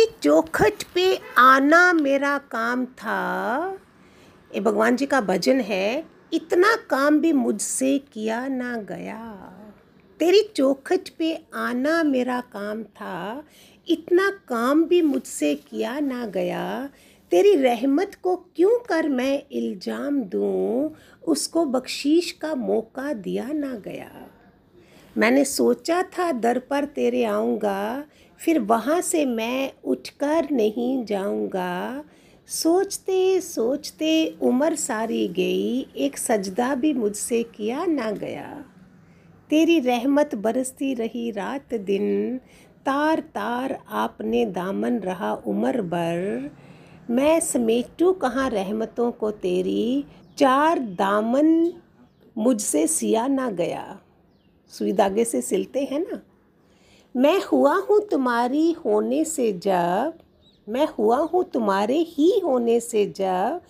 तेरी चौखट पे आना मेरा काम था। ये भगवान जी का भजन है, इतना काम भी मुझसे किया ना गया। तेरी चौखट पे आना मेरा काम था, इतना काम भी मुझसे किया ना गया। तेरी रहमत को क्यों कर मैं इल्ज़ाम दूँ, उसको बख्शीश का मौका दिया ना गया। मैंने सोचा था, दर पर तेरे आऊँगा फिर वहाँ से मैं उठकर नहीं जाऊँगा। सोचते सोचते उम्र सारी गई, एक सजदा भी मुझसे किया ना गया। तेरी रहमत बरसती रही रात दिन, तार तार आपने दामन रहा उम्र भर। मैं समेटू कहाँ रहमतों को तेरी, चार दामन मुझसे सिया ना गया। सुई धागे से सिलते हैं ना? मैं हुआ हूँ तुम्हारी होने से जब, मैं हुआ हूँ तुम्हारे ही होने से जब,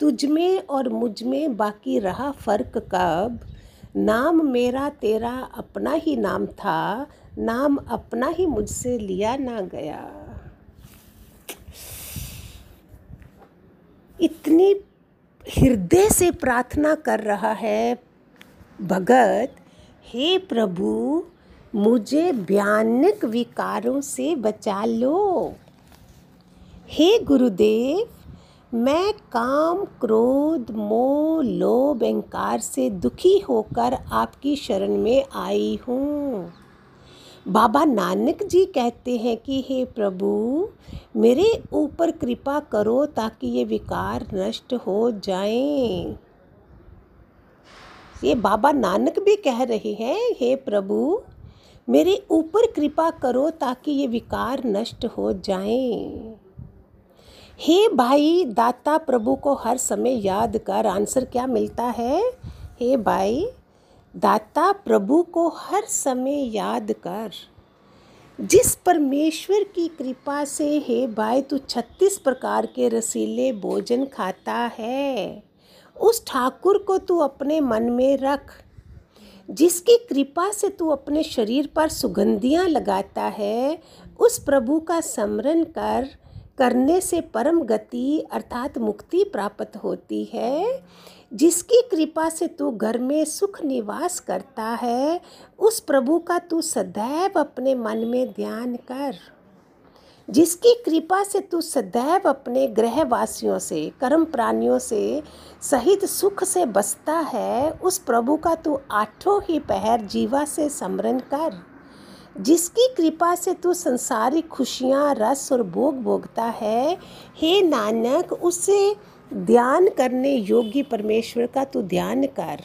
तुझ में और मुझमें बाकी रहा फ़र्क कब? नाम मेरा तेरा अपना ही नाम था, नाम अपना ही मुझसे लिया ना गया। इतनी हृदय से प्रार्थना कर रहा है भगत, हे प्रभु मुझे भयानक विकारों से बचा लो हे गुरुदेव, मैं काम, क्रोध, मोह, लोभ, अहंकार से दुखी होकर आपकी शरण में आई हूँ बाबा नानक जी कहते हैं कि, हे प्रभु, मेरे ऊपर कृपा करो ताकि ये विकार नष्ट हो जाएँ। ये बाबा नानक भी कह रहे हैं, हे प्रभु मेरे ऊपर कृपा करो ताकि ये विकार नष्ट हो जाएँ। हे भाई, दाता प्रभु को हर समय याद कर। आंसर क्या मिलता है? हे भाई, दाता प्रभु को हर समय याद कर। जिस परमेश्वर की कृपा से, हे भाई, तू छत्तीस प्रकार के रसीले भोजन खाता है। उस ठाकुर को तू अपने मन में रख। जिसकी कृपा से तू अपने शरीर पर सुगंधियाँ लगाता है, उस प्रभु का स्मरण कर, करने से परम गति अर्थात मुक्ति प्राप्त होती है। जिसकी कृपा से तू घर में सुख निवास करता है, उस प्रभु का तू सदैव अपने मन में ध्यान कर। जिसकी कृपा से तू सदैव अपने ग्रहवासियों से कर्म प्राणियों से सहित सुख से बसता है, उस प्रभु का तू आठों ही पहर जीवा से स्मरण कर। जिसकी कृपा से तू संसारिक खुशियाँ, रस और भोग भोगता है, हे नानक, उसे ध्यान करने योग्य परमेश्वर का तू ध्यान कर।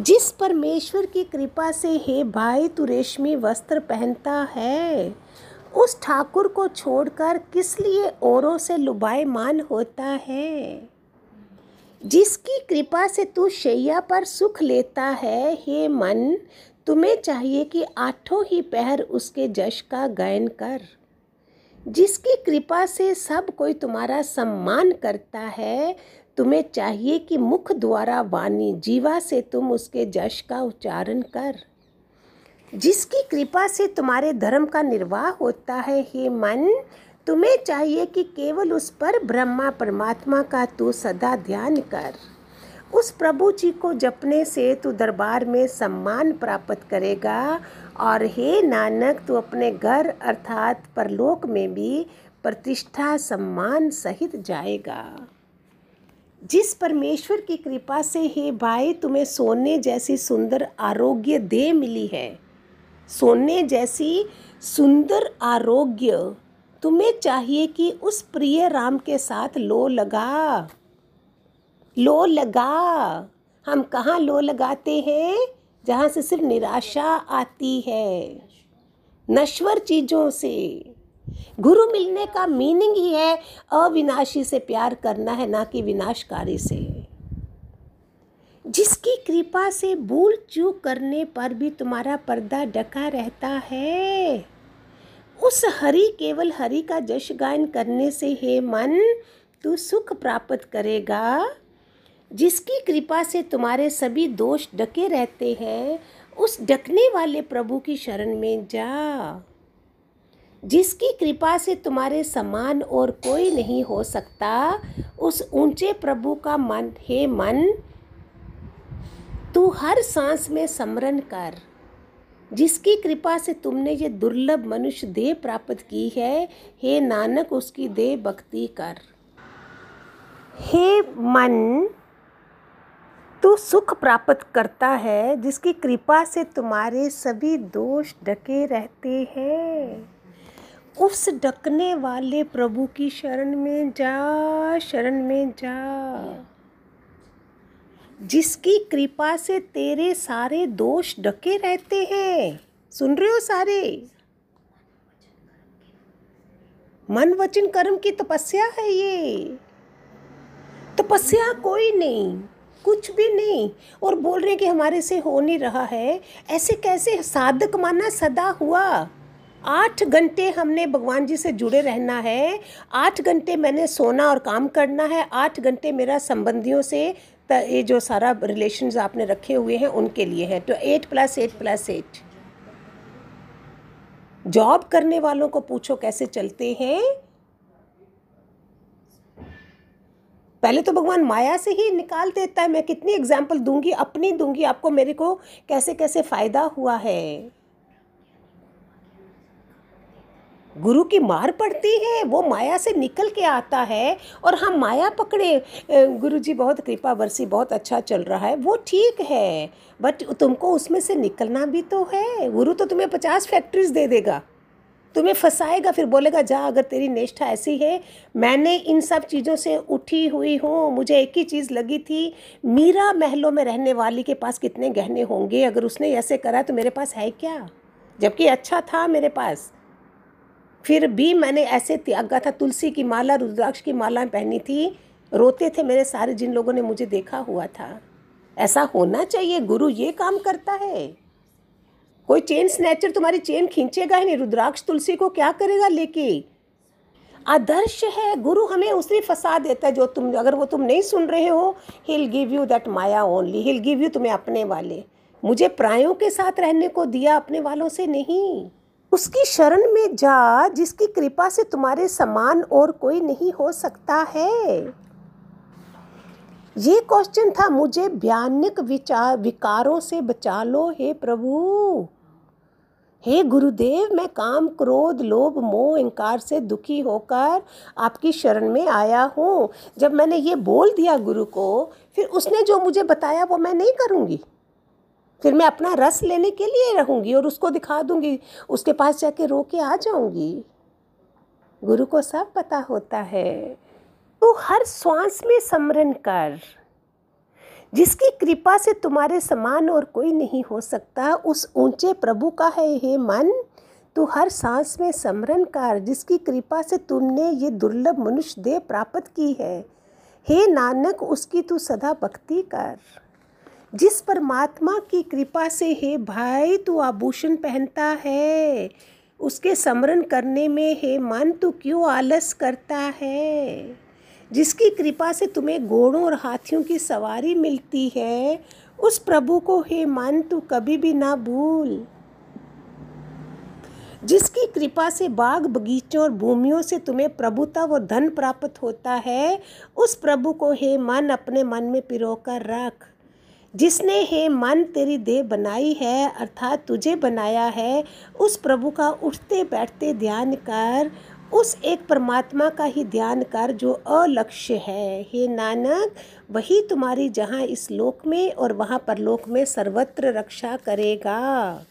जिस परमेश्वर की कृपा से, हे भाई, तू रेशमी वस्त्र पहनता है उस ठाकुर को छोड़कर किस लिए औरों से लुभायमान होता है? जिसकी कृपा से तू शैया पर सुख लेता है, हे मन, तुम्हें चाहिए कि आठों ही पहर उसके जश का गायन कर। जिसकी कृपा से सब कोई तुम्हारा सम्मान करता है, तुम्हें चाहिए कि मुख द्वारा वाणी जीवा से तुम उसके जश का उच्चारण कर। जिसकी कृपा से तुम्हारे धर्म का निर्वाह होता है, हे मन, तुम्हें चाहिए कि केवल उस पर ब्रह्मा परमात्मा का तू सदा ध्यान कर। उस प्रभु जी को जपने से तू दरबार में सम्मान प्राप्त करेगा और हे नानक, तू अपने घर अर्थात परलोक में भी प्रतिष्ठा सम्मान सहित जाएगा। जिस परमेश्वर की कृपा से, हे भाई, तुम्हें सोने जैसी सुंदर आरोग्य दे मिली है। सोने जैसी सुंदर आरोग्य तुम्हें चाहिए कि उस प्रिय राम के साथ लो लगा। लो लगा। हम कहाँ लो लगाते हैं? जहाँ से सिर्फ़ निराशा आती है। नश्वर चीज़ों से। गुरु मिलने का मीनिंग ही है अविनाशी से प्यार करना है, ना कि विनाशकारी से। जिसकी कृपा से भूल चूक करने पर भी तुम्हारा पर्दा ढका रहता है। उस हरि केवल हरि का जश गायन करने से हे मन, तू सुख प्राप्त करेगा। जिसकी कृपा से तुम्हारे सभी दोष ढके रहते हैं, उस ढकने वाले प्रभु की शरण में जा। जिसकी कृपा से तुम्हारे समान और कोई नहीं हो सकता, उस ऊँचे प्रभु का मन, हे मन तू हर सांस में समरण कर। जिसकी कृपा से तुमने ये दुर्लभ मनुष्य देह प्राप्त की है, हे नानक, उसकी देह भक्ति कर। हे मन, तू सुख प्राप्त करता है, जिसकी कृपा से तुम्हारे सभी दोष ढके रहते हैं। उस ढकने वाले प्रभु की शरण में जा, शरण में जा। जिसकी कृपा से तेरे सारे दोष ढके रहते हैं। सुन रहे हो सारे? मन वचन कर्म की तपस्या है ये। तपस्या कोई नहीं, कुछ भी नहीं। और बोल रहे कि हमारे से हो नहीं रहा है। ऐसे कैसे साधक माना सदा हुआ। आठ घंटे हमने भगवान जी से जुड़े रहना है। आठ घंटे मैंने सोना और काम करना है। आठ घंटे मेरा संबंधियों से ये जो सारा रिलेशन आपने रखे हुए हैं, उनके लिए है। तो eight plus eight plus eight job करने वालों को पूछो कैसे चलते हैं? पहले तो भगवान माया से ही निकाल देता है। मैं कितनी एग्ज़ाम्पल दूँगी, अपनी दूँगी, आपको मेरे को कैसे कैसे फ़ायदा हुआ है? गुरु की मार पड़ती है, वो माया से निकल के आता है और हम माया पकड़े। गुरु जी बहुत कृपा वर्षी बहुत अच्छा चल रहा है, वो ठीक है बट तुमको उसमें से निकलना भी तो है। गुरु तो तुम्हें पचास फैक्ट्रीज दे देगा, तुम्हें फंसाएगा, फिर बोलेगा, जा, अगर तेरी निष्ठा ऐसी है, मैंने इन सब चीज़ों से उठी हुई हूँ, मुझे एक ही चीज़ लगी थी, मीरा महलों में रहने वाली के पास कितने गहने होंगे, अगर उसने ऐसे करा तो मेरे पास है क्या? जबकि अच्छा था मेरे पास। फिर भी मैंने ऐसे त्यागा था, तुलसी की माला, रुद्राक्ष की माला पहनी थी। रोते थे मेरे सारे, जिन लोगों ने मुझे देखा हुआ था। ऐसा होना चाहिए, गुरु ये काम करता है। कोई चेन स्नैचर तुम्हारी चेन खींचेगा ही नहीं, रुद्राक्ष तुलसी को क्या करेगा लेके? आदर्श है, गुरु हमें उसी फंसा देता है, जो तुम, अगर वो तुम नहीं सुन रहे हो he'll give you that maya only he'll give you तुम्हें अपने वाले। मुझे प्रायों के साथ रहने को दिया, अपने वालों से नहीं। उसकी शरण में जा, जिसकी कृपा से तुम्हारे समान और कोई नहीं हो सकता है। ये क्वेश्चन था, मुझे भयानक विचार विकारों से बचा लो, हे प्रभु। हे गुरुदेव, मैं काम, क्रोध, लोभ, मोह इंकार से दुखी होकर आपकी शरण में आया हूँ। जब मैंने ये बोल दिया गुरु को, फिर उसने जो मुझे बताया, वो मैं नहीं करूँगी। फिर मैं अपना रस लेने के लिए रहूँगी और उसको दिखा दूँगी। उसके पास जाके रो के आ जाऊँगी। गुरु को सब पता होता है। तो हर श्वास में समरण कर। जिसकी कृपा से तुम्हारे समान और कोई नहीं हो सकता, उस ऊँचे प्रभु का है हे मन। तू हर सांस में समरण कर। जिसकी कृपा से तुमने ये दुर्लभ मनुष्य देह प्राप्त की है, हे नानक, उसकी तू सदा भक्ति कर। जिस परमात्मा की कृपा से हे भाई तू आभूषण पहनता है, उसके समरण करने में हे मन तू क्यों आलस करता है? जिसकी कृपा से तुम्हें घोड़ों और हाथियों की सवारी मिलती है, उस प्रभु को हे मन तू कभी भी ना भूल। जिसकी कृपा से बाग बगीचों और भूमियों से तुम्हें प्रभुता व धन प्राप्त होता है, उस प्रभु को हे मन अपने मन में पिरोकर रख। जिसने हे मन तेरी देह बनाई है, अर्थात तुझे बनाया है, उस प्रभु का उठते बैठते ध्यान कर, उस एक परमात्मा का ही ध्यान कर जो अलक्ष्य है। हे नानक, वही तुम्हारी जहाँ इस लोक में और वहाँ परलोक में सर्वत्र रक्षा करेगा।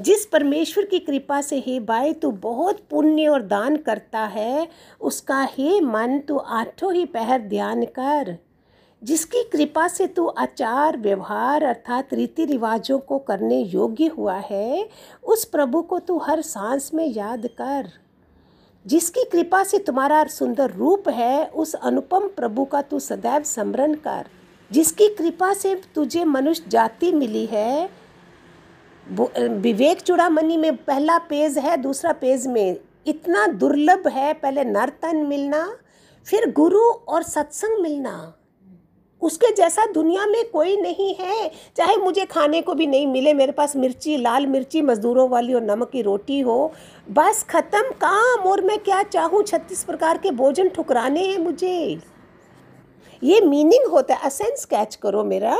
जिस परमेश्वर की कृपा से हे भाई, तू बहुत पुण्य और दान करता है, उसका हे मन, तू आठों ही पहर ध्यान कर। जिसकी कृपा से तू आचार, व्यवहार अर्थात रीति रिवाजों को करने योग्य हुआ है, उस प्रभु को तू हर सांस में याद कर। जिसकी कृपा से तुम्हारा सुंदर रूप है, उस अनुपम प्रभु का तू सदैव स्मरण कर। जिसकी कृपा से तुझे मनुष्य जाति मिली है विवेक चूड़ामणि में पहला पेज है, दूसरा पेज में। इतना दुर्लभ है, पहले नर्तन मिलना, फिर गुरु और सत्संग मिलना। उसके जैसा दुनिया में कोई नहीं है। चाहे मुझे खाने को भी नहीं मिले, मेरे पास मिर्ची, लाल मिर्ची, मज़दूरों वाली और नमक की रोटी हो, बस ख़त्म काम। और मैं क्या चाहूँ? छत्तीस प्रकार के भोजन ठुकराने हैं मुझे। ये मीनिंग होता है। असेंस कैच करो मेरा।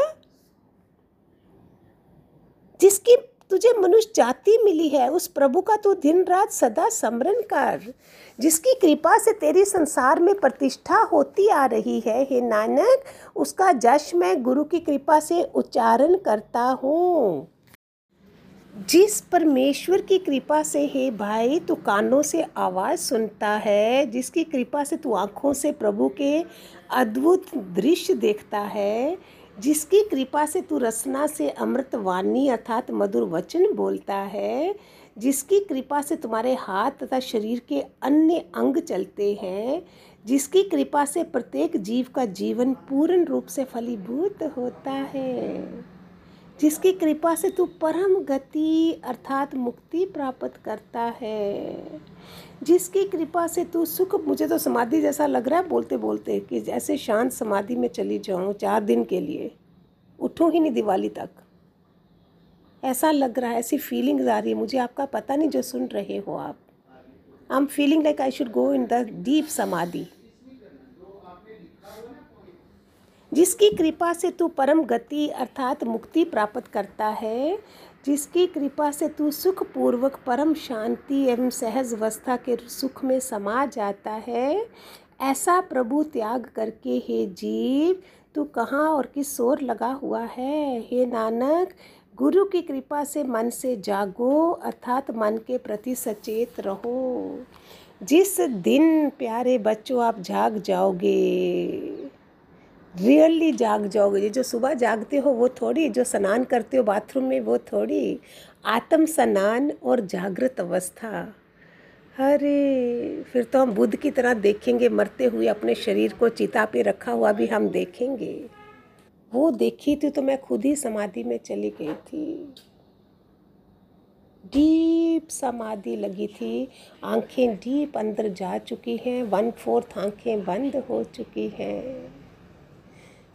जिसकी तुझे मनुष्य जाति मिली है, उस प्रभु का तू दिन रात सदा स्मरण कर। जिसकी कृपा से तेरी संसार में प्रतिष्ठा होती आ रही है, हे नानक, उसका जश मैं गुरु की कृपा से उच्चारण करता हूँ। जिस परमेश्वर की कृपा से, हे भाई, तू कानों से आवाज़ सुनता है, जिसकी कृपा से तू आँखों से प्रभु के अद्भुत दृश्य देखता है जिसकी कृपा से तू रसना से अमृत वाणी अर्थात मधुर वचन बोलता है, जिसकी कृपा से तुम्हारे हाथ तथा शरीर के अन्य अंग चलते हैं, जिसकी कृपा से प्रत्येक जीव का जीवन पूर्ण रूप से फलीभूत होता है। जिसकी कृपा से तू परम गति अर्थात मुक्ति प्राप्त करता है। जिसकी कृपा से तू सुख, मुझे तो समाधि जैसा लग रहा है बोलते बोलते कि जैसे शांत समाधि में चली जाऊँ चार दिन के लिए, उठूँ ही नहीं दिवाली तक। ऐसा लग रहा है, ऐसी फीलिंग्स आ रही है, मुझे आपका पता नहीं जो सुन रहे हो आप। I am feeling like I should go in the deep samadhi. जिसकी कृपा से तू परम गति अर्थात मुक्ति प्राप्त करता है, जिसकी कृपा से तू सुख पूर्वक परम शांति एवं सहज अवस्था के सुख में समा जाता है, ऐसा प्रभु त्याग करके हे जीव, तू कहाँ और किस ओर लगा हुआ है? हे नानक, गुरु की कृपा से मन से जागो, अर्थात मन के प्रति सचेत रहो। जिस दिन प्यारे बच्चों आप जाग जाओगे रियली जाग जाओगे। ये जो सुबह जागते हो, वो थोड़ी जो स्नान करते हो बाथरूम में, वो थोड़ी आत्म स्नान और जागृत अवस्था। अरे, फिर तो हम बुद्ध की तरह देखेंगे, मरते हुए अपने शरीर को चिता पे रखा हुआ भी हम देखेंगे। वो देखी थी तो मैं खुद ही समाधि में चली गई थी। डीप समाधि लगी थी। आँखें डीप अंदर जा चुकी हैं। वन फोर्थ आँखें बंद हो चुकी हैं।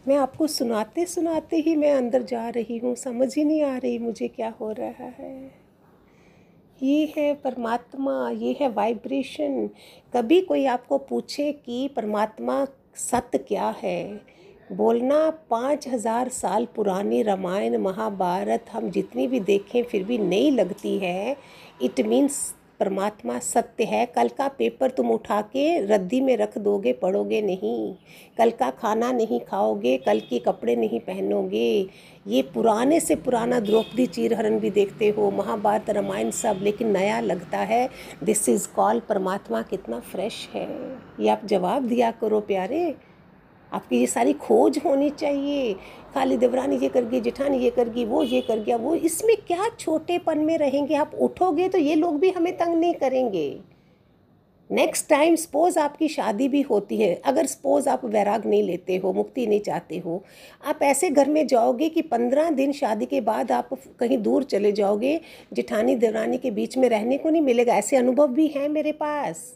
मैं आपको सुनाते सुनाते ही मैं अंदर जा रही हूँ, समझ ही नहीं आ रही मुझे क्या हो रहा है। ये है परमात्मा, ये है वाइब्रेशन कभी कोई आपको पूछे कि परमात्मा सत्य क्या है? बोलना, पाँच हज़ार साल पुरानी रामायण, महाभारत हम जितनी भी देखें फिर भी नहीं लगती है। इट मीन्स परमात्मा सत्य है। कल का पेपर तुम उठा के रद्दी में रख दोगे, पढ़ोगे नहीं। कल का खाना नहीं खाओगे, कल के कपड़े नहीं पहनोगे। ये पुराने से पुराना द्रौपदी चीरहरण भी देखते हो। महाभारत, रामायण सब, लेकिन नया लगता है दिस इज़ कॉल परमात्मा कितना फ्रेश है। ये आप जवाब दिया करो प्यारे। आपकी ये सारी खोज होनी चाहिए। खाली देवरानी ये कर गई जेठानी ये कर गई वो ये कर गया, वो इसमें क्या छोटेपन में रहेंगे? आप उठोगे तो ये लोग भी हमें तंग नहीं करेंगे। नेक्स्ट टाइम सपोज़ आपकी शादी भी होती है, अगर सपोज़ आप वैराग नहीं लेते हो, मुक्ति नहीं चाहते हो, आप ऐसे घर में जाओगे कि पंद्रह दिन शादी के बाद आप कहीं दूर चले जाओगे, जेठानी, देवरानी के बीच में रहने को नहीं मिलेगा, ऐसे अनुभव भी हैं मेरे पास।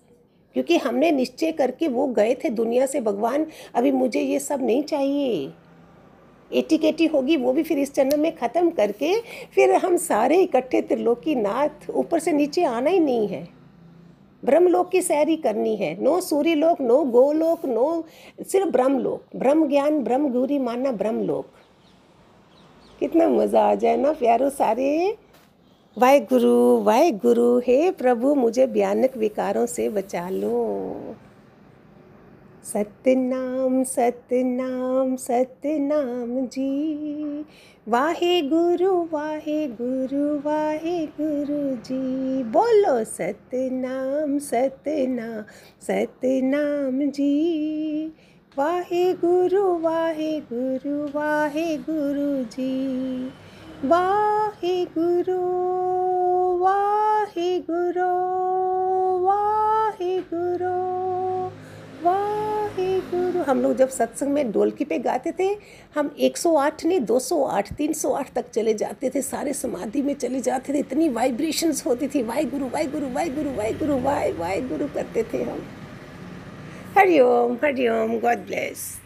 क्योंकि हमने निश्चय करके वो गए थे दुनिया से, भगवान, अभी मुझे ये सब नहीं चाहिए। एटी केटी होगी, वो भी फिर इस जन्म में ख़त्म करके फिर हम सारे इकट्ठे त्रिलोकी नाथ ऊपर से नीचे आना ही नहीं है। ब्रह्मलोक की सैरी करनी है। नो सूर्य लोक नो गोलोक, नो सिर्फ़ ब्रह्मलोक। ब्रह्म ज्ञान ब्रह्म गुरी मानना ब्रह्मलोक। कितना मज़ा आ जाए ना, प्यारो सारे। वाहे गुरु वाहे गुरु हे प्रभु, मुझे भयानक विकारों से बचा लो। सतनाम सतनाम सतनाम जी। वाहे गुरु वाहे गुरु वाहे गुरु जी। बोलो सतनाम सतनाम सतनाम जी। वाहे गुरु वाहे गुरु वाहे गुरु जी। वाहे गुरु हम लोग जब सत्संग में डोलकी पे गाते थे, हम 108 नहीं 208 308 तक चले जाते थे, सारे समाधि में चले जाते थे। इतनी वाइब्रेशंस होती थी वाई गुरु वाई गुरु वाई गुरु वाई गुरु वाई वाई गुरु करते थे हम। Hariom Hariom God bless